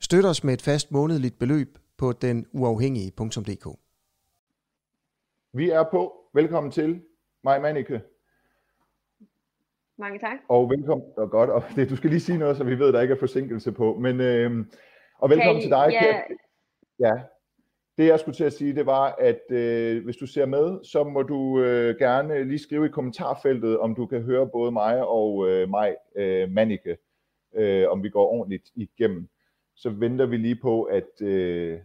Støt os med et fast månedligt beløb på denuafhængige.dk. Vi er på. Velkommen til, Maj Manike. Mange tak. Og velkommen, og godt, og det, du skal lige sige noget, så vi ved, der ikke er forsinkelse på, men, øh, og velkommen Hey, til dig. ja. Per. ja. Det jeg skulle til at sige, det var, at øh, hvis du ser med, så må du øh, gerne lige skrive i kommentarfeltet, om du kan høre både mig og øh, mig, øh, Manike, øh, om vi går ordentligt igennem. Så venter vi lige på, at, øh,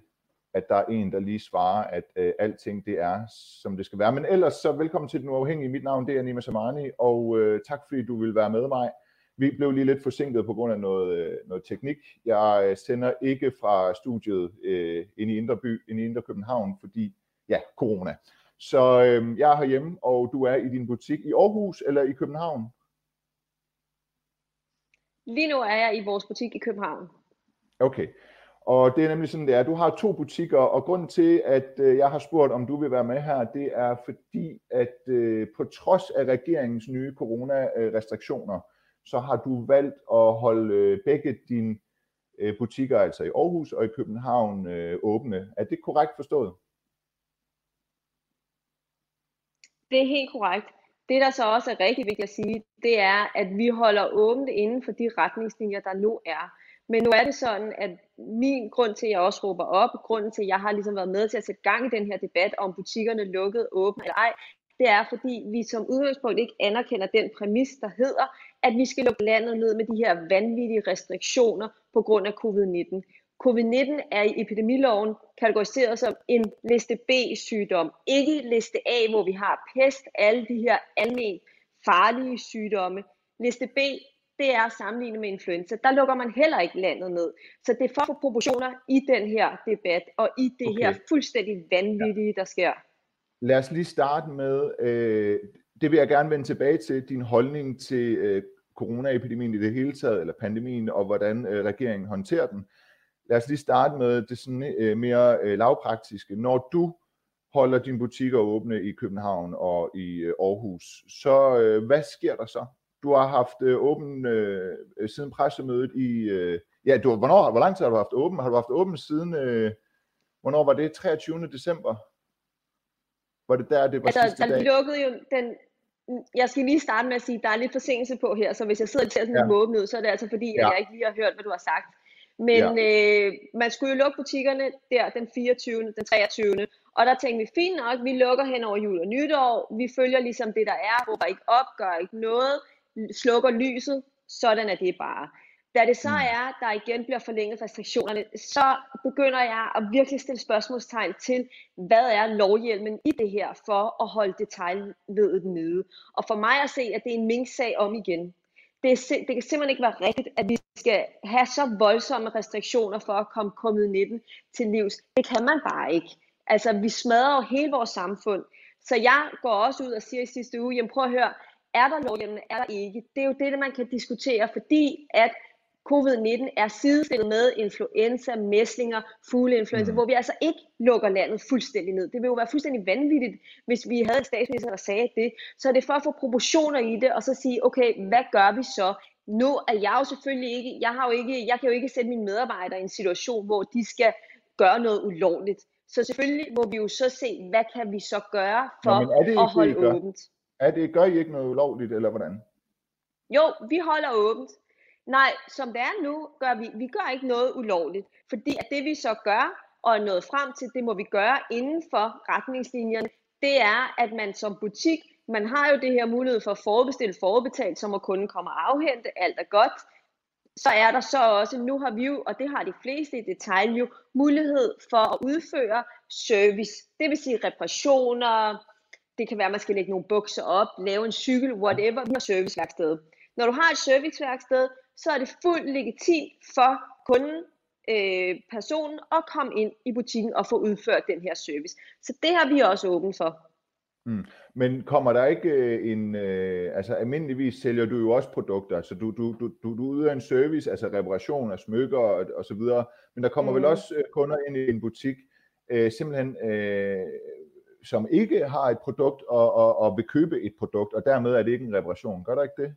at der er en, der lige svarer, at øh, alting det er, som det skal være. Men ellers så velkommen til Den Uafhængige. Mit navn det er Nima Samani, og øh, tak fordi du vil være med mig. Vi blev lige lidt forsinket på grund af noget, øh, noget teknik. Jeg øh, sender ikke fra studiet øh, ind i Indre By, ind i Indre København, fordi ja, corona. Så øh, jeg er herhjemme, og du er i din butik i Aarhus eller i København? Lige nu er jeg i vores butik i København. Okay. Og det er nemlig sådan, det er. Du har to butikker, og grunden til, at øh, jeg har spurgt, om du vil være med her, det er fordi, at øh, på trods af regeringens nye coronarestriktioner, så har du valgt at holde øh, begge dine butikker, altså i Aarhus og i København, åbne. Er det korrekt forstået? Det er helt korrekt. Det, der så også er rigtig vigtigt at sige, det er, at vi holder åbent inden for de retningslinjer, der nu er. Men nu er det sådan, at min grund til, at jeg også råber op, grunden til, at jeg har ligesom været med til at sætte gang i den her debat om butikkerne lukket, åbne eller ej, det er, fordi vi som udgangspunkt ikke anerkender den præmis, der hedder, at vi skal lukke landet ned med de her vanvittige restriktioner på grund af covid-19. Covid-19 er i epidemiloven kategoriseret som en liste B-sygdom, ikke liste A, hvor vi har pest, alle de her almen farlige sygdomme. Liste B, det er sammenlignet med influenza. Der lukker man heller ikke landet ned. Så det er for at få proportioner i den her debat, og i det Okay. her fuldstændig vanvittige, der sker. Lad os lige starte med, øh, det vil jeg gerne vende tilbage til, din holdning til øh, coronaepidemien i det hele taget, eller pandemien, og hvordan øh, regeringen håndterer den. Lad os lige starte med det sådan, øh, mere øh, lavpraktiske. Når du holder dine butikker åbne i København og i øh, Aarhus, så øh, hvad sker der så? Du har haft øh, åben øh, siden pressemødet i... Øh, ja, du, hvornår, hvor lang tid har du haft åben? Har du haft åben siden... Øh, hvornår var det? 23. december? Var det der, det var Altså, sidste der dag? lukkede jo den... Jeg skal lige starte med at sige, at der er lidt forsinkelse på her, så hvis jeg sidder til at Ja. ja. måbe ud, så er det altså fordi, at Ja. jeg ikke lige har hørt, hvad du har sagt. Men ja. øh, man skulle jo lukke butikkerne der den 24., den 23. Og der tænkte vi, fint nok, vi lukker hen over jul og nytår. Vi følger ligesom det, der er, råber ikke op, gør ikke noget, slukker lyset, sådan er det bare. Da det så Mm. er, der igen bliver forlænget restriktionerne, så begynder jeg at virkelig stille spørgsmålstegn til, hvad er lovhjelmen i det her for at holde detaljledet nede. Og for mig at se, at det er en mink-sag om igen. Det, er, det kan simpelthen ikke være rigtigt, at vi skal have så voldsomme restriktioner for at komme covid-19 til livs. Det kan man bare ikke. Altså, vi smadrer jo hele vores samfund. Så jeg går også ud og siger i sidste uge, jamen prøv at høre, er der lovhjelmen, er der ikke? Det er jo det, man kan diskutere, fordi at covid-19 er sidestillet med influenza, mæslinger, fugleinfluenza, Mm. hvor vi altså ikke lukker landet fuldstændig ned. Det ville jo være fuldstændig vanvittigt, hvis vi havde en statsminister, der sagde det. Så er det for at få proportioner i det, og så sige, okay, hvad gør vi så? Nu er jeg jo selvfølgelig ikke, jeg, har jo ikke, jeg kan jo ikke sætte mine medarbejdere i en situation, hvor de skal gøre noget ulovligt. Så selvfølgelig må vi jo så se, hvad kan vi så gøre for Nå, er det ikke at det, holde gør? åbent. Er det, gør I ikke noget ulovligt, eller hvordan? Jo, vi holder åbent. Nej, som det er nu, gør vi, vi gør ikke noget ulovligt. Fordi at det vi så gør, og er nået frem til, det må vi gøre inden for retningslinjerne, det er, at man som butik, man har jo det her mulighed for at forudbestille forudbetalt, så må kunden komme og afhente, alt er godt. Så er der så også, nu har vi jo, og det har de fleste i detail jo, mulighed for at udføre service. Det vil sige reparationer, det kan være, at man skal lægge nogle bukser op, lave en cykel, whatever. Vi har serviceværksted. Når du har et serviceværksted, så er det fuldt legitimt for kunden øh, personen og komme ind i butikken og få udført den her service. Så det har vi også åbent for. Mm. Men kommer der ikke øh, en, øh, altså almindeligvis sælger du jo også produkter, altså du, du, du, du, du yder en service, altså reparation af smykker og, og så videre, men der kommer mm. vel også øh, kunder ind i en butik, øh, simpelthen øh, som ikke har et produkt og, og, og vil købe et produkt, og dermed er det ikke en reparation. Gør der ikke det?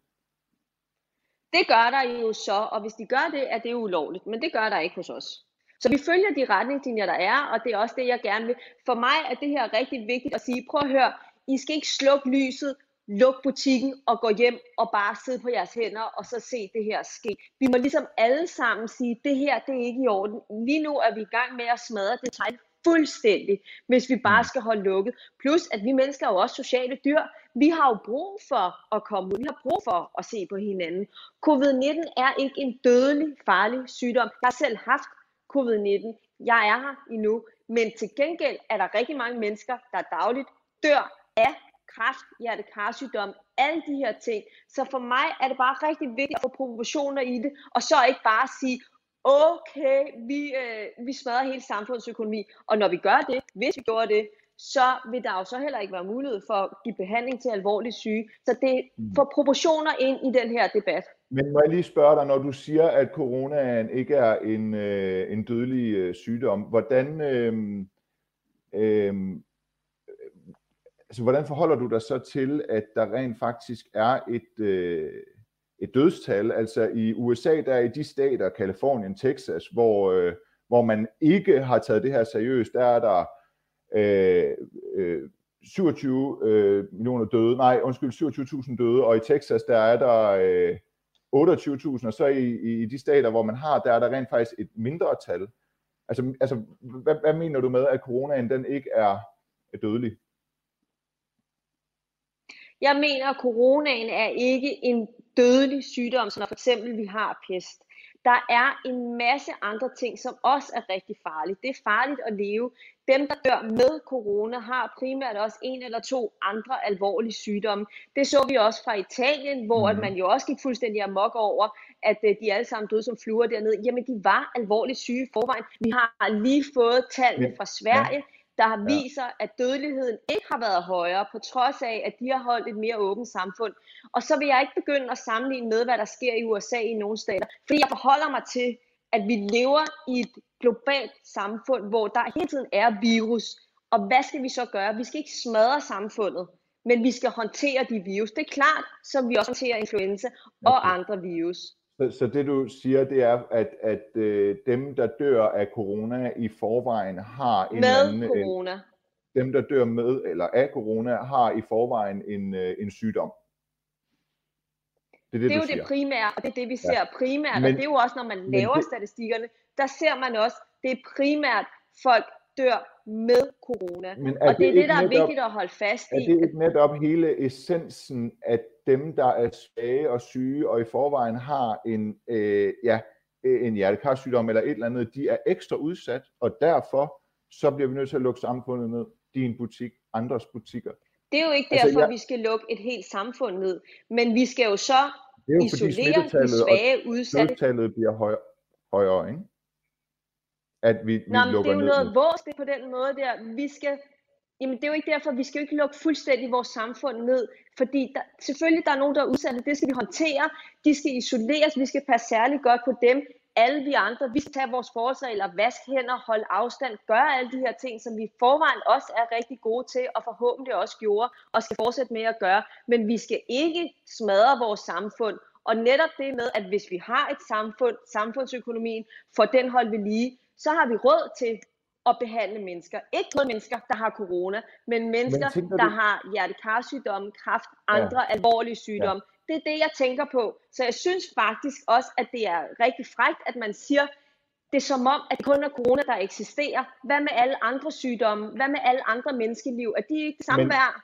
Det gør der jo så, og hvis de gør det, er det ulovligt, men det gør der ikke hos os. Så vi følger de retningslinjer, der er, og det er også det, jeg gerne vil. For mig er det her rigtig vigtigt at sige, prøv at høre, I skal ikke slukke lyset, luk butikken og gå hjem og bare sidde på jeres hænder og så se det her ske. Vi må ligesom alle sammen sige, det her det er ikke i orden. Lige nu er vi i gang med at smadre detail fuldstændig, hvis vi bare mm. skal holde lukket. Plus, at vi mennesker er jo også sociale dyr. Vi har jo brug for at komme ud. Vi har brug for at se på hinanden. Covid-19 er ikke en dødelig, farlig sygdom. Jeg har selv haft covid-19. Jeg er her endnu. Men til gengæld er der rigtig mange mennesker, der dagligt dør af kræft, hjertekarsygdom, alle de her ting. Så for mig er det bare rigtig vigtigt at få proportioner i det, og så ikke bare sige, okay, vi, øh, vi smadrer hele samfundsøkonomi. Og når vi gør det, hvis vi gjorde det, så vil der jo så heller ikke være mulighed for at give behandling til alvorligt syge. Så det mm. får proportioner ind i den her debat. Men må jeg lige spørge dig, når du siger, at coronaen ikke er en, øh, en dødelig øh, sygdom, hvordan, øh, øh, altså, hvordan forholder du dig så til, at der rent faktisk er et, øh, et dødstal? Altså i USA, der er i de stater, Kalifornien, Texas, hvor, øh, hvor man ikke har taget det her seriøst, der er der øh, øh, 27 øh, millioner døde, nej, undskyld, 27.000 døde, og i Texas, der er der øh, 28.000, og så i, i, i de stater, hvor man har, der er der rent faktisk et mindre tal. Altså, altså hvad, hvad mener du med, at coronaen den ikke er dødelig? Jeg mener, at coronaen er ikke en dødelig sygdom, som for eksempel vi har pest. Der er en masse andre ting, som også er rigtig farlige. Det er farligt at leve. Dem, der dør med corona, har primært også en eller to andre alvorlige sygdomme. Det så vi også fra Italien, hvor at man jo også gik fuldstændig amok over, at øh, de alle sammen døde som fluer dernede. Jamen, de var alvorligt syge i forvejen. Vi har lige fået tallene fra Sverige. Der viser, ja. at dødeligheden ikke har været højere, på trods af, at de har holdt et mere åbent samfund. Og så vil jeg ikke begynde at sammenligne med, hvad der sker i USA i nogle stater, fordi jeg forholder mig til, at vi lever i et globalt samfund, hvor der hele tiden er virus. Og hvad skal vi så gøre? Vi skal ikke smadre samfundet, men vi skal håndtere de virus. Det er klart, som vi også håndterer influenza og andre virus. Så, så det du siger, det er, at, at øh, dem, der dør af corona i forvejen har en med anden... Øh, corona. En, dem, der dør med eller af corona, har i forvejen en, øh, en sygdom. Det er, det, det er jo siger. det primære, og det er det, vi ser ja. primært. Men, og det er jo også, når man laver det, statistikkerne, der ser man også, det er primært folk dør med corona. Men og det, det er det, der er vigtigt at holde fast i. Er det ikke netop hele essensen, at dem, der er svage og syge, og i forvejen har en, øh, ja, en hjertekarsygdom eller et eller andet, de er ekstra udsat, og derfor så bliver vi nødt til at lukke samfundet ned. Din butik, andres butikker. Det er jo ikke altså, derfor, jeg, vi skal lukke et helt samfund ned, men vi skal jo så det er jo isolere de svage udsatte. Det bliver højere, højere, ikke? At vi, vi Nå, men det er jo noget vores det på den måde der. Vi skal Jamen det er jo ikke derfor, vi skal jo ikke lukke fuldstændig vores samfund ned, fordi der, selvfølgelig der er nogen, der er udsatte, det skal vi håndtere, de skal isoleres, vi skal passe særligt godt på dem, alle vi andre, vi skal tage vores forholdsregler, vaske hænder, holde afstand, gøre alle de her ting, som vi forvejen også er rigtig gode til, og forhåbentlig også gjorde, og skal fortsætte med at gøre, men vi skal ikke smadre vores samfund, og netop det med, at hvis vi har et samfund, samfundsøkonomien, for den hold vi lige, så har vi råd til at behandle mennesker. Ikke kun mennesker, der har corona, men mennesker, men der du... har hjertekarsygdomme, kræft, andre ja. alvorlige sygdomme. Ja. Det er det, jeg tænker på. Så jeg synes faktisk også, at det er rigtig frægt, at man siger, det er som om, at det kun er corona, der eksisterer. Hvad med alle andre sygdomme? Hvad med alle andre menneskeliv? Er de ikke det samme men, værd?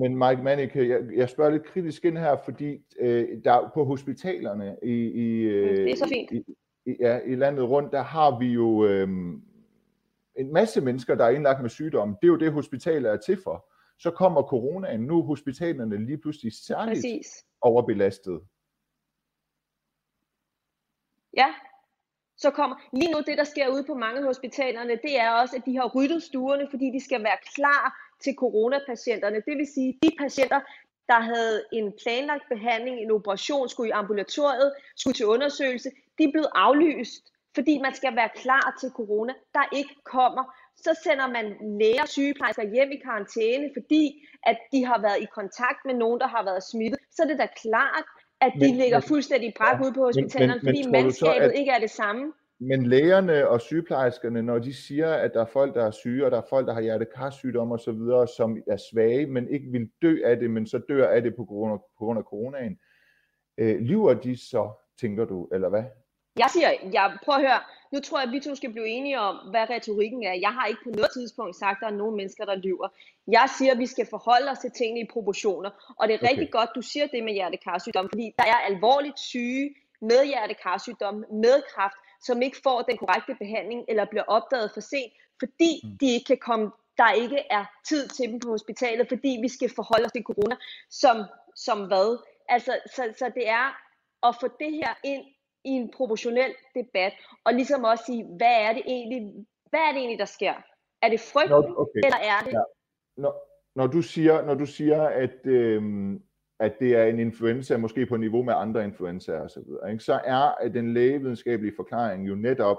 Men Mike Manike, jeg, jeg spørger lidt kritisk ind her, fordi øh, der på hospitalerne i, i, øh, det er så fint. i, ja, i landet rundt, der har vi jo øh, en masse mennesker, der er indlagt med sygdom. Det er jo det, hospitalet er til for. Så kommer coronaen. Nu er hospitalerne lige pludselig særligt Præcis. overbelastet. Ja, så kommer lige nu det, der sker ude på mange hospitalerne, det er også, at de har ryddet stuerne, fordi de skal være klar til coronapatienterne. Det vil sige, de patienter, der havde en planlagt behandling, en operation, skulle i ambulatoriet, skulle til undersøgelse, de er blevet aflyst, fordi man skal være klar til corona, der ikke kommer. Så sender man læger og sygeplejersker hjem i karantæne, fordi at de har været i kontakt med nogen, der har været smittet. Så er det da klart, at de men, ligger men, fuldstændig brak ja, ud på hospitalerne, men, men, fordi mandskabet så, at, ikke er det samme. Men lægerne og sygeplejerskerne, når de siger, at der er folk, der er syge, og der er folk, der har hjertekarsygdomme osv., som er svage, men ikke vil dø af det, men så dør af det på grund af, på grund af coronaen, øh, lyver de så, tænker du, eller hvad? Jeg siger, jeg, prøv at høre, nu tror jeg, at vi to skal blive enige om, hvad retorikken er. Jeg har ikke på noget tidspunkt sagt, at der er nogen mennesker, der lyver. Jeg siger, at vi skal forholde os til tingene i proportioner. Og det er okay. rigtig godt, du siger det med hjertekarsygdom, fordi der er alvorligt syge med hjertekarsygdom, med kræft, som ikke får den korrekte behandling eller bliver opdaget for sent, fordi mm. de ikke kan komme, der ikke er tid til dem på hospitalet, fordi vi skal forholde os til corona som, som hvad? Altså, så, så det er at få det her ind i en proportionel debat, og ligesom også sige, hvad er det egentlig, hvad er det egentlig, der sker? Er det frygten, okay. eller er det... Ja. Når, når, du siger, når du siger, at, øh, at det er en influenza, måske på niveau med andre influenzaer osv., så, så er den lægevidenskabelige forklaring jo netop,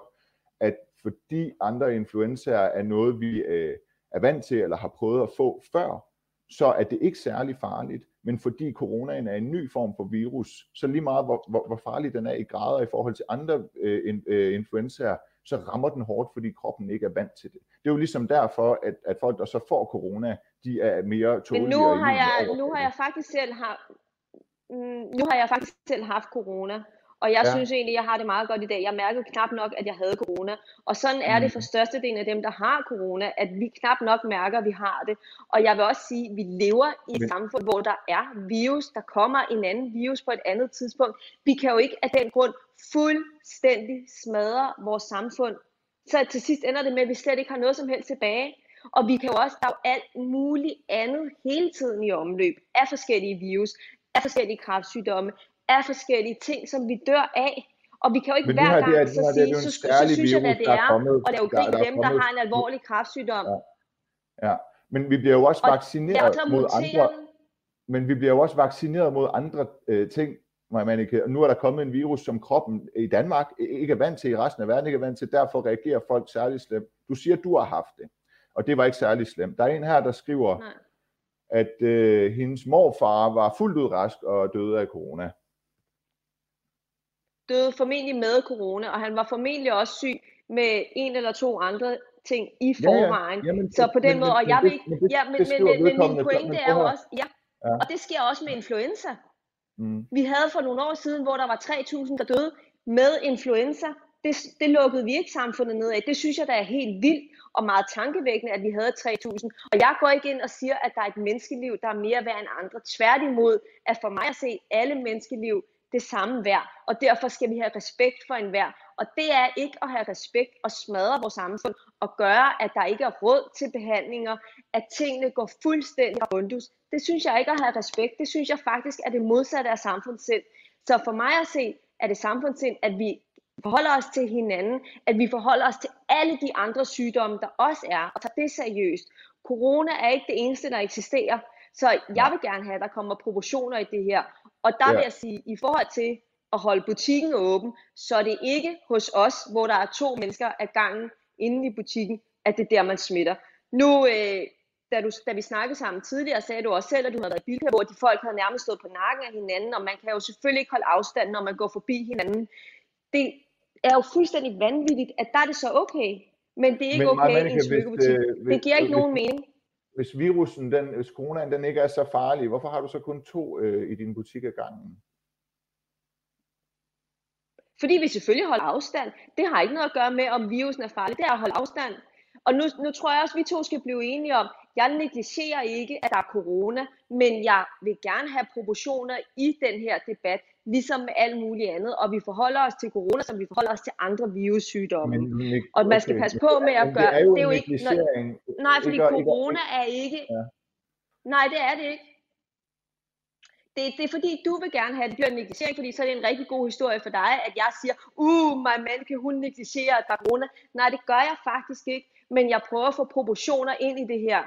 at fordi andre influenzaer er noget, vi øh, er vant til eller har prøvet at få før, så er det ikke særlig farligt men fordi coronaen er en ny form for virus, så lige meget hvor, hvor, hvor farlig den er i grader i forhold til andre øh, in, øh, influenzaer, så rammer den hårdt, fordi kroppen ikke er vant til det. Det er jo ligesom derfor, at, at folk, der så får corona, de er mere tålige. Men nu har jeg, nu har jeg faktisk selv har, mm, nu har jeg faktisk selv haft corona, og jeg ja. synes egentlig, jeg har det meget godt i dag. Jeg mærkede knap nok, at jeg havde corona. Og sådan er det mm. for størstedelen af dem, der har corona, at vi knap nok mærker, at vi har det. Og jeg vil også sige, at vi lever i et Men... samfund, hvor der er virus. Der kommer en anden virus på et andet tidspunkt. Vi kan jo ikke af den grund fuldstændig smadre vores samfund. Så til sidst ender det med, at vi slet ikke har noget som helst tilbage. Og vi kan jo også, der er jo alt muligt andet hele tiden i omløb af forskellige virus, af forskellige kræftsygdomme, af forskellige ting, som vi dør af. Og vi kan jo ikke hver gang det, så sige, det, så, så, synes jeg, at det er, kommet, og er jo der, der dem, der har en alvorlig kræftsygdom. Ja. ja, men vi bliver jo også vaccineret mod andre, men vi bliver jo også vaccineret mod andre øh, ting, Og nu er der kommet en virus, som kroppen i Danmark ikke er vant til, i resten af verden ikke er vant til, derfor reagerer folk særligt slemt. Du siger, at du har haft det, og det var ikke særlig slemt. Der er en her, der skriver, Nej. at øh, hendes morfar var fuldt ud rask og døde af corona døde formentlig med corona, og han var formentlig også syg med en eller to andre ting i forvejen. Ja, ja. Jamen, så på den men, måde, og jeg vil ikke, ja, men, men, men, men min pointe er jo også, ja, ja, og det sker også med influenza. Mm. Vi havde for nogle år siden, hvor der var 3.000, der døde med influenza. Det, det lukkede vi ikke samfundet ned af. Det synes jeg, der er helt vildt og meget tankevækkende, at vi havde 3.000. Og jeg går ikke ind og siger, at der er et menneskeliv, der er mere værd end andre. Tværtimod, at for mig at se alle menneskeliv det samme værd, og derfor skal vi have respekt for enhver. Og det er ikke at have respekt og smadre vores samfund og gøre, at der ikke er råd til behandlinger, at tingene går fuldstændig rundus. Det synes jeg ikke at have respekt. Det synes jeg faktisk er det modsatte af samfundssind. Så for mig at se, er det samfundssind, at vi forholder os til hinanden, at vi forholder os til alle de andre sygdomme, der også er, og tager det seriøst. Corona er ikke det eneste, der eksisterer. Så jeg vil gerne have, at der kommer proportioner i det her. Og der ja. vil jeg sige, i forhold til at holde butikken åben, så er det ikke hos os, hvor der er to mennesker ad gangen inde i butikken, at det er der, man smitter. Nu, øh, da, du, da vi snakkede sammen tidligere, sagde du også selv, at du havde været i bilkøb, hvor de folk havde nærmest stået på nakken af hinanden, og man kan jo selvfølgelig ikke holde afstand, når man går forbi hinanden. Det er jo fuldstændig vanvittigt, at der er det så okay, men det er ikke men, okay i en smykkebutik. Øh, det giver ikke hvis, nogen mening hvis virusen, den, hvis coronaen, den ikke er så farlig, hvorfor har du så kun to øh, i din butik ad gangen? Fordi vi selvfølgelig holder afstand. Det har ikke noget at gøre med, om virusen er farlig. Det er at holde afstand. Og nu, nu tror jeg også, at vi to skal blive enige om, jeg negligerer ikke, at der er corona, men jeg vil gerne have proportioner i den her debat, ligesom med alt muligt andet. Og vi forholder os til corona, som vi forholder os til andre virussygdomme. Men, men, og man skal passe på med at gøre... Det er jo, det er jo ikke... Når, nej, fordi ikke, corona ikke, er ikke... Ja. Nej, det er det ikke. det, det er fordi, du vil gerne have det dyr negligering, fordi så er det en rigtig god historie for dig, at jeg siger, uh, my man, kan hun negligere corona. Nej, det gør jeg faktisk ikke, men jeg prøver at få proportioner ind i det her.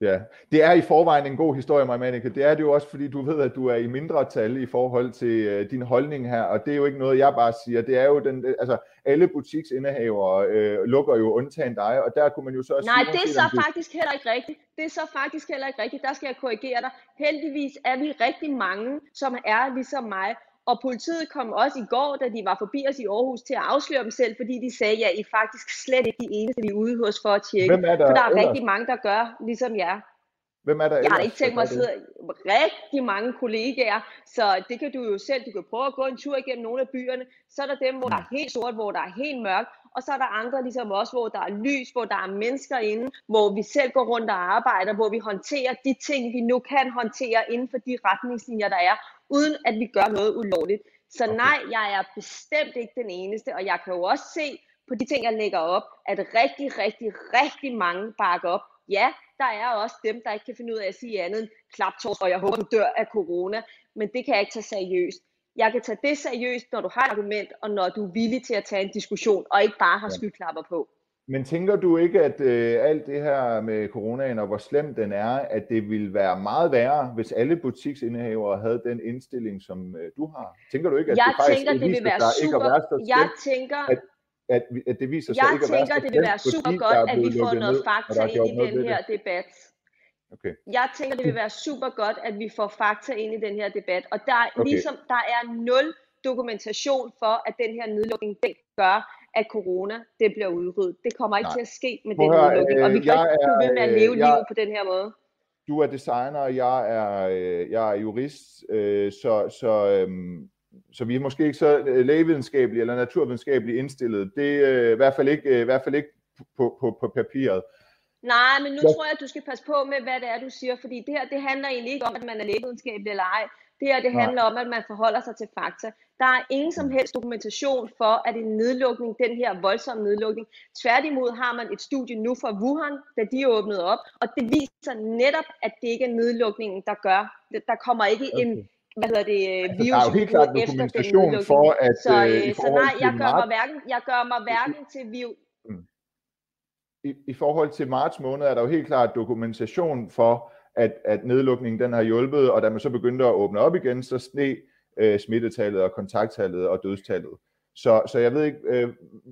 Ja, det er i forvejen en god historie, Maja Det er det jo også, fordi du ved, at du er i mindre tal i forhold til uh, din holdning her, og det er jo ikke noget, jeg bare siger. Det er jo den, altså alle butiksindehavere uh, lukker jo undtagen dig, og der kunne man jo så Nej, sige... Nej, det er så faktisk heller ikke rigtigt. Det er så faktisk heller ikke rigtigt. Der skal jeg korrigere dig. Heldigvis er vi rigtig mange, som er ligesom mig, og politiet kom også i går, da de var forbi os i Aarhus, til at afsløre dem selv, fordi de sagde, ja, I er faktisk slet ikke de eneste, vi er ude hos for at tjekke. Hvem er der for der er ellers? rigtig mange, der gør, ligesom jer. Hvem er der Jeg har ikke tænkt mig at sidde rigtig mange kollegaer, så det kan du jo selv. Du kan prøve at gå en tur igennem nogle af byerne. Så er der dem, hvor der er helt sort, hvor der er helt mørkt. Og så er der andre ligesom også, hvor der er lys, hvor der er mennesker inde, hvor vi selv går rundt og arbejder, hvor vi håndterer de ting, vi nu kan håndtere inden for de retningslinjer, der er, uden at vi gør noget ulovligt. Så okay. nej, jeg er bestemt ikke den eneste, og jeg kan jo også se på de ting, jeg lægger op, at rigtig, rigtig, rigtig mange bakker op. Ja, der er også dem, der ikke kan finde ud af at sige andet end klaptors, og jeg håber, du dør af corona, men det kan jeg ikke tage seriøst. Jeg kan tage det seriøst, når du har et argument, og når du er villig til at tage en diskussion, og ikke bare har skyklapper på. Men tænker du ikke, at øh, alt det her med coronaen og hvor slemt den er, at det ville være meget værre, hvis alle butiksindehavere havde den indstilling, som øh, du har? Tænker du ikke, at jeg det faktisk tænker, det vil være super, ikke at være så slemt, jeg tænker, at, at, at det viser sig jeg ikke at tænker, være så det vil være super fordi godt, at vi får noget fakta ind i den her det. debat. Okay. Jeg tænker, det vil være super godt, at vi får fakta ind i den her debat. Og der, er Okay. ligesom, der er nul dokumentation for, at den her nedlukning den gør, at corona det bliver udryddet. Det kommer ikke Nej. til at ske med Prøv den høre, nedlukning. Og vi øh, kan ikke blive ved med at er, leve øh, jeg- livet på den her måde. Du er designer, og jeg er, øh, jeg er jurist, øh, så, så, øhm, så vi er måske ikke så øh, lægevidenskabelige eller naturvidenskabelige indstillet. Det er i hvert fald ikke, øh, i hvert fald ikke på, på, på papiret. Nej, men nu Ja. tror jeg, at du skal passe på med, hvad det er, du siger, fordi det her, det handler egentlig ikke om, at man er lægevidenskabelig eller ej. Det her, det Nej. handler om, at man forholder sig til fakta. Der er ingen som helst dokumentation for, at en nedlukning, den her voldsomme nedlukning, tværtimod har man et studie nu fra Wuhan, da de åbnede op, og det viser netop, at det ikke er nedlukningen, der gør. Der kommer ikke en, Okay. Hvad hedder det, øh, Altså, der er virus jo helt klart dokumentation for, at Så, øh, i øh, så forhold nej, til jeg gør mig marts, hverken, jeg gør mig hverken til virus, i, i forhold til marts måned er der jo helt klart dokumentation for, at, at nedlukningen den har hjulpet, og da man så begyndte at åbne op igen, så steg øh, smittetallet og kontakttallet og dødstallet. Så, så jeg ved ikke, øh,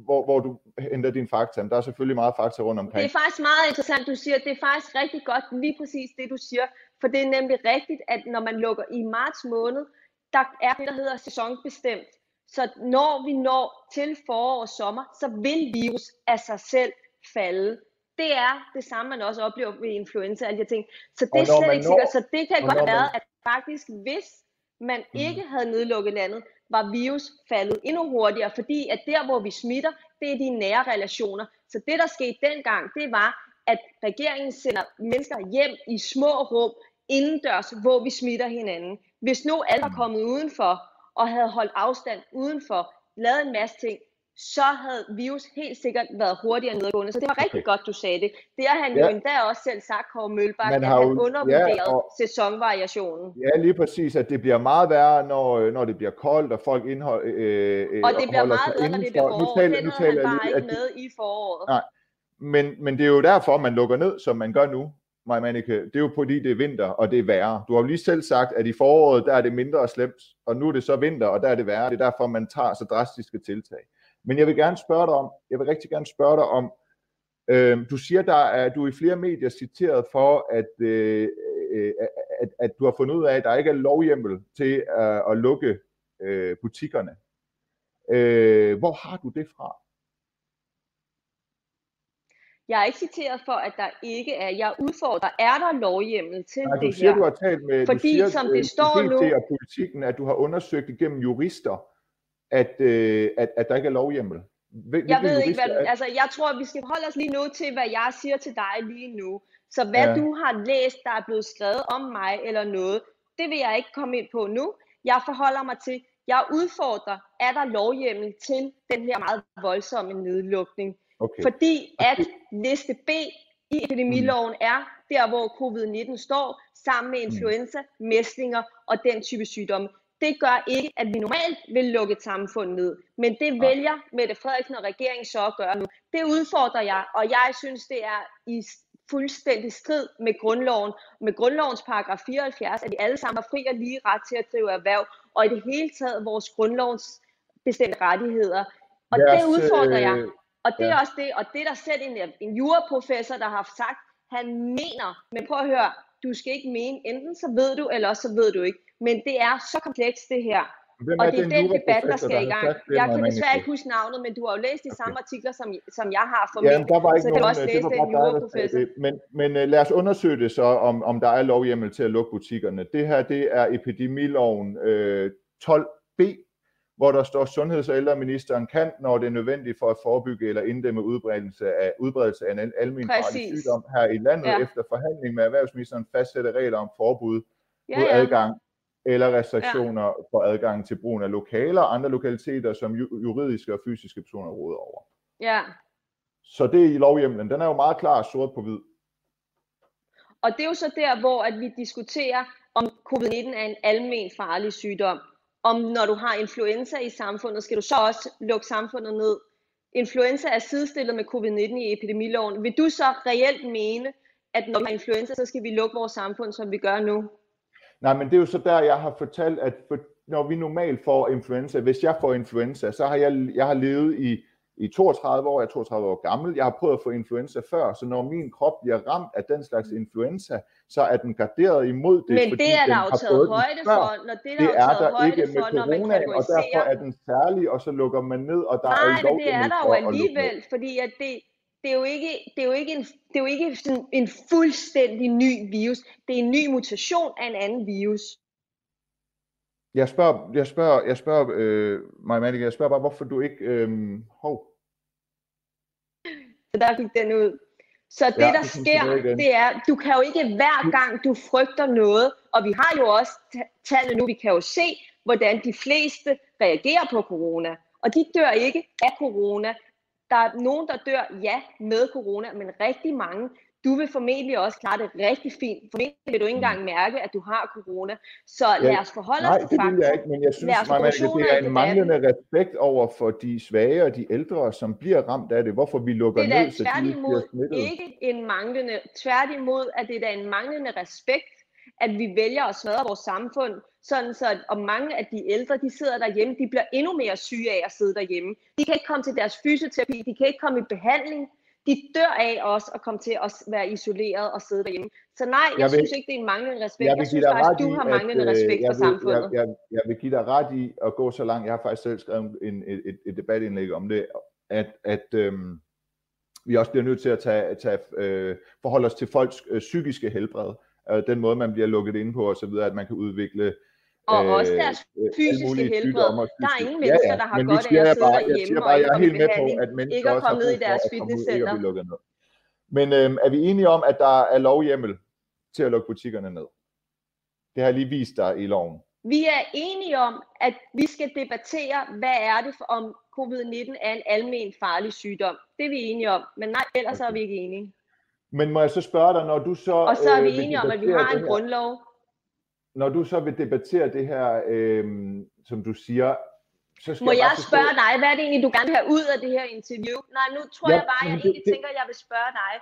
hvor, hvor du henter din fakta, men der er selvfølgelig meget fakta rundt Det omkring. er faktisk meget interessant, du siger. Det er faktisk rigtig godt, lige præcis det, du siger. For det er nemlig rigtigt, at når man lukker i marts måned, der er det, der hedder sæsonbestemt. Så når vi når til forår og sommer, så vil virus af sig selv falde. Det er det samme, man også oplever ved influenza og alle de ting. Så det er slet ikke sikkert. Så det kan godt været, at faktisk hvis man Mhm. ikke havde nedlukket landet, var virus faldet endnu hurtigere, fordi at der, hvor vi smitter, det er de nære relationer. Så det, der skete dengang, det var, at regeringen sender mennesker hjem i små rum, indendørs, hvor vi smitter hinanden. Hvis nu alle var kommet udenfor, og havde holdt afstand udenfor, lavet en masse ting, så havde virus helt sikkert været hurtigere nedgående. Så det var rigtig Okay. godt, du sagde det. Det har han jo Ja. endda også selv sagt, Kåre Mølbak, Man at har han jo- ja, og- sæsonvariationen. Ja, lige præcis, at det bliver meget værre, når, øh, når det bliver koldt, og folk indhold, øh, øh, Og det bliver meget bedre, når det bliver Nu forår. taler, nu havde han taler jeg bare lige, ikke med i foråret. Nej. men, men det er jo derfor, man lukker ned, som man gør nu, Maja Manike. Det er jo fordi, det er vinter, og det er værre. Du har jo lige selv sagt, at i foråret, der er det mindre slemt, og nu er det så vinter, og der er det værre. Det er derfor, man tager så drastiske tiltag. Men jeg vil gerne spørge dig om, jeg vil rigtig gerne spørge dig om, øh, du siger, der er, du er i flere medier citeret for, at, øh, øh, at, at du har fundet ud af, at der ikke er lovhjemmel til øh, at lukke øh, butikkerne. Øh, hvor har du det fra? Jeg er ikke citeret for, at der ikke er. Jeg udfordrer, er der lovhjemmel til Nej, du det siger, her? du har talt med Fordi du siger, som øh, det står nu- og politikken, at du har undersøgt igennem jurister, at, øh, at, at der ikke er lovhjemmel. Hvil, Jeg ved ikke, hvad altså jeg tror, vi skal holde os lige nu til, hvad jeg siger til dig lige nu. Så hvad Ja. du har læst, der er blevet skrevet om mig eller noget, det vil jeg ikke komme ind på nu. Jeg forholder mig til, jeg udfordrer, er der lovhjemmel til den her meget voldsomme nedlukning? Okay. Fordi at liste B i epidemiloven er der, hvor covid-19 står, sammen med influenza, mæslinger og den type sygdomme. Det gør ikke, at vi normalt vil lukke et samfund ned. Men det vælger Mette Frederiksen og regeringen så at gøre nu. Det udfordrer jeg, og jeg synes, det er i fuldstændig strid med grundloven, med grundlovens paragraf 74, at vi alle sammen har fri og lige ret til at drive erhverv, og i det hele taget vores grundlovens bestemte rettigheder. Og yes, det udfordrer jeg. Øh, og det ja. er også det, og det er der selv en, en juraprofessor, der har sagt, han mener, men prøv at høre, du skal ikke mene, enten så ved du, eller også så ved du ikke. Men det er så komplekst det her. Hvem og det er den debat, der skal i gang. Jeg kan desværre ikke huske navnet, men du har jo læst de okay. samme artikler, som, som jeg har for ja, der var ikke så nogen, kan også læse den juraprofessor. Men, men uh, lad os undersøge det så, om, om der er lovhjemmel til at lukke butikkerne. Det her, det er epidemiloven øh, 12b, hvor der står, sundheds- og ældreministeren kan, når det er nødvendigt for at forebygge eller inddæmme udbredelse af, udbredelse af en almen sygdom her i landet, ja. efter forhandling med erhvervsministeren fastsætte regler om forbud ja, mod ja. adgang eller restriktioner ja. for adgang til brugen af lokaler og andre lokaliteter, som juridiske og fysiske personer råder over. Ja. Så det er i lovhjemlen. Den er jo meget klar sort på hvid. Og det er jo så der, hvor at vi diskuterer, om covid-19 er en almen farlig sygdom om når du har influenza i samfundet, skal du så også lukke samfundet ned. Influenza er sidestillet med covid-19 i epidemiloven. Vil du så reelt mene, at når vi har influenza, så skal vi lukke vores samfund, som vi gør nu? Nej, men det er jo så der, jeg har fortalt, at for, når vi normalt får influenza, hvis jeg får influenza, så har jeg, jeg har levet i i 32 år, jeg er 32 år gammel, jeg har prøvet at få influenza før, så når min krop bliver ramt af den slags influenza, så er den garderet imod det, Men det er der jo taget højde for, når det, der det er, er der ikke med for, corona, og derfor er den særlig, og så lukker man ned, og der Nej, er men det er der jo alligevel, fordi at det, det er jo ikke, det er jo ikke, en, det er jo ikke sådan en fuldstændig ny virus. Det er en ny mutation af en anden virus. Jeg spørger, jeg spørger, jeg spørger, øh, Maja jeg spørger bare, hvorfor du ikke, øh, hov. Så der gik den ud. Så det, ja, der sker, det er, du kan jo ikke hver gang, du frygter noget, og vi har jo også tallene nu, vi kan jo se, hvordan de fleste reagerer på corona. Og de dør ikke af corona. Der er nogen, der dør, ja, med corona, men rigtig mange du vil formentlig også klare det rigtig fint. Formentlig vil du ikke engang mm. mærke, at du har corona. Så ja, lad os forholde os til fakta. Nej, det vil jeg ikke, men jeg synes, man, det er en manglende respekt over for de svage og de ældre, som bliver ramt af det. Hvorfor vi lukker det er ned, så de bliver smittet. ikke en manglende, tværtimod, at det er en manglende respekt, at vi vælger at smadre vores samfund, sådan så at, og mange af de ældre, de sidder derhjemme, de bliver endnu mere syge af at sidde derhjemme. De kan ikke komme til deres fysioterapi, de kan ikke komme i behandling, de dør af også at komme til at være isoleret og sidde derhjemme. Så nej, jeg, jeg vil, synes ikke, det er en manglende respekt. Jeg, jeg synes faktisk, du har manglende at, respekt for samfundet. Jeg, jeg, jeg vil give dig ret i at gå så langt. Jeg har faktisk selv skrevet en, et, et, et debatindlæg om det, at, at øhm, vi også bliver nødt til at tage, tage, øh, forholde os til folks øh, psykiske helbred. Øh, den måde, man bliver lukket ind på osv., at man kan udvikle og øh, også deres fysiske helbred. Der er ingen mennesker, ja, ja. der har godt af at sidde bare, derhjemme bare, jeg er helt med på, at mennesker ikke at komme ned i deres fitnesscenter. Men øhm, er vi enige om, at der er lovhjemmel til at lukke butikkerne ned? Det har jeg lige vist dig i loven. Vi er enige om, at vi skal debattere, hvad er det for, om covid-19 er en almen farlig sygdom. Det er vi enige om, men nej, ellers okay. er vi ikke enige. Men må jeg så spørge dig, når du så... Og så er vi øh, enige om, at vi har en grundlov, når du så vil debattere det her, øh, som du siger, så skal Må jeg, jeg spørge dig, hvad er det egentlig, du gerne vil have ud af det her interview? Nej, nu tror ja, jeg bare, jeg det, egentlig det, tænker, at jeg vil spørge dig.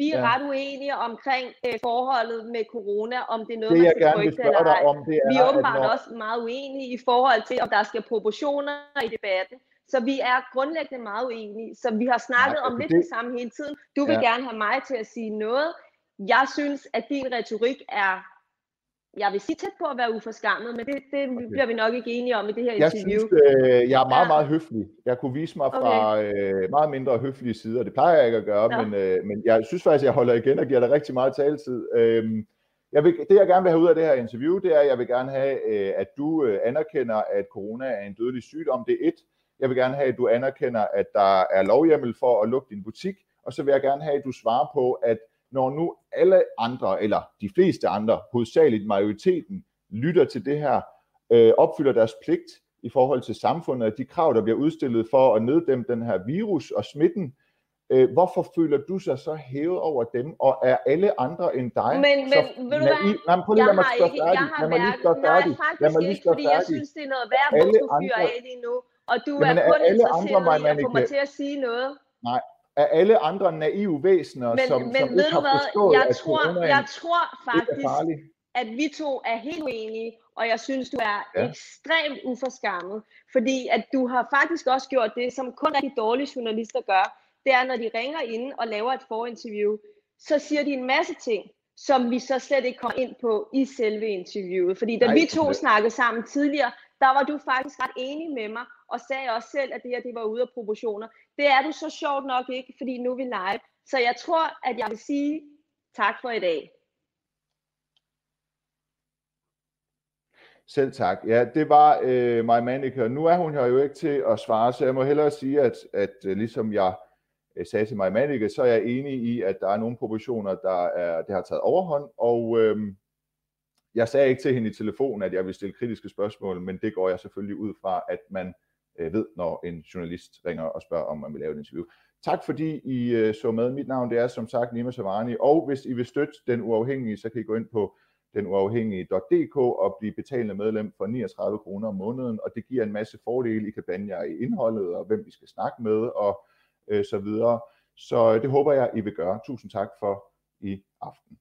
Vi er ja. ret uenige omkring øh, forholdet med corona, om det er noget, det, man skal frygte eller ej. Om, det er, vi er åbenbart når... også meget uenige i forhold til, om der skal proportioner i debatten. Så vi er grundlæggende meget uenige. Så vi har snakket Nej, om lidt det... det samme hele tiden. Du vil ja. gerne have mig til at sige noget. Jeg synes, at din retorik er jeg vil sige tæt på at være uforskammet, men det, det okay. bliver vi nok ikke enige om i det her jeg interview. Synes, øh, jeg er meget, meget høflig. Jeg kunne vise mig fra okay. øh, meget mindre høflige sider. Det plejer jeg ikke at gøre, men, øh, men jeg synes faktisk, at jeg holder igen og giver dig rigtig meget taletid. Øh, jeg vil, det jeg gerne vil have ud af det her interview, det er, at jeg vil gerne have, øh, at du øh, anerkender, at corona er en dødelig sygdom. Det er et. Jeg vil gerne have, at du anerkender, at der er lovhjemmel for at lukke din butik. Og så vil jeg gerne have, at du svarer på, at når nu alle andre, eller de fleste andre, hovedsageligt majoriteten, lytter til det her, øh, opfylder deres pligt i forhold til samfundet, og de krav, der bliver udstillet for at neddæmme den her virus og smitten, øh, hvorfor føler du sig så hævet over dem, og er alle andre end dig Men, så men ved du hvad, naiv? Nej, prøv lige lade mig ikke, jeg har Lad mig lige stå nej færdig. Lad faktisk mig lige ikke, fordi jeg synes, det er noget værd, hvor Alle du fyrer andre- af lige nu, og du Jamen, er er kun alle andre, interesseret i at få mig til at sige noget. Er alle andre naive væsener, Men, som, men som ved ikke du har hvad, forstået, jeg at tror, jeg tror er faktisk, at vi to er helt uenige, og jeg synes, du er ja. ekstremt uforskammet, fordi at du har faktisk også gjort det, som kun rigtig dårlige journalister gør, det er, når de ringer ind og laver et forinterview, så siger de en masse ting, som vi så slet ikke kommer ind på i selve interviewet. Fordi da Nej, vi to det- snakkede sammen tidligere, der var du faktisk ret enig med mig, og sagde også selv, at det her det var ude af proportioner. Det er du så sjovt nok ikke, fordi nu er vi live. Så jeg tror, at jeg vil sige tak for i dag. Selv tak. Ja, det var øh, Maja Manike, nu er hun her jo ikke til at svare, så jeg må hellere sige, at, at øh, ligesom jeg øh, sagde til Maja Manike, så er jeg enig i, at der er nogle proportioner, der er, det har taget overhånd, og øh, jeg sagde ikke til hende i telefon, at jeg ville stille kritiske spørgsmål, men det går jeg selvfølgelig ud fra, at man øh, ved, når en journalist ringer og spørger, om man vil lave et interview. Tak fordi I øh, så med. Mit navn det er som sagt Nima Savani, og hvis I vil støtte Den Uafhængige, så kan I gå ind på denuafhængige.dk og blive betalende medlem for 39 kroner om måneden, og det giver en masse fordele. I kan blande jer i indholdet, og hvem vi skal snakke med, og øh, så videre. Så øh, det håber jeg, I vil gøre. Tusind tak for i aften.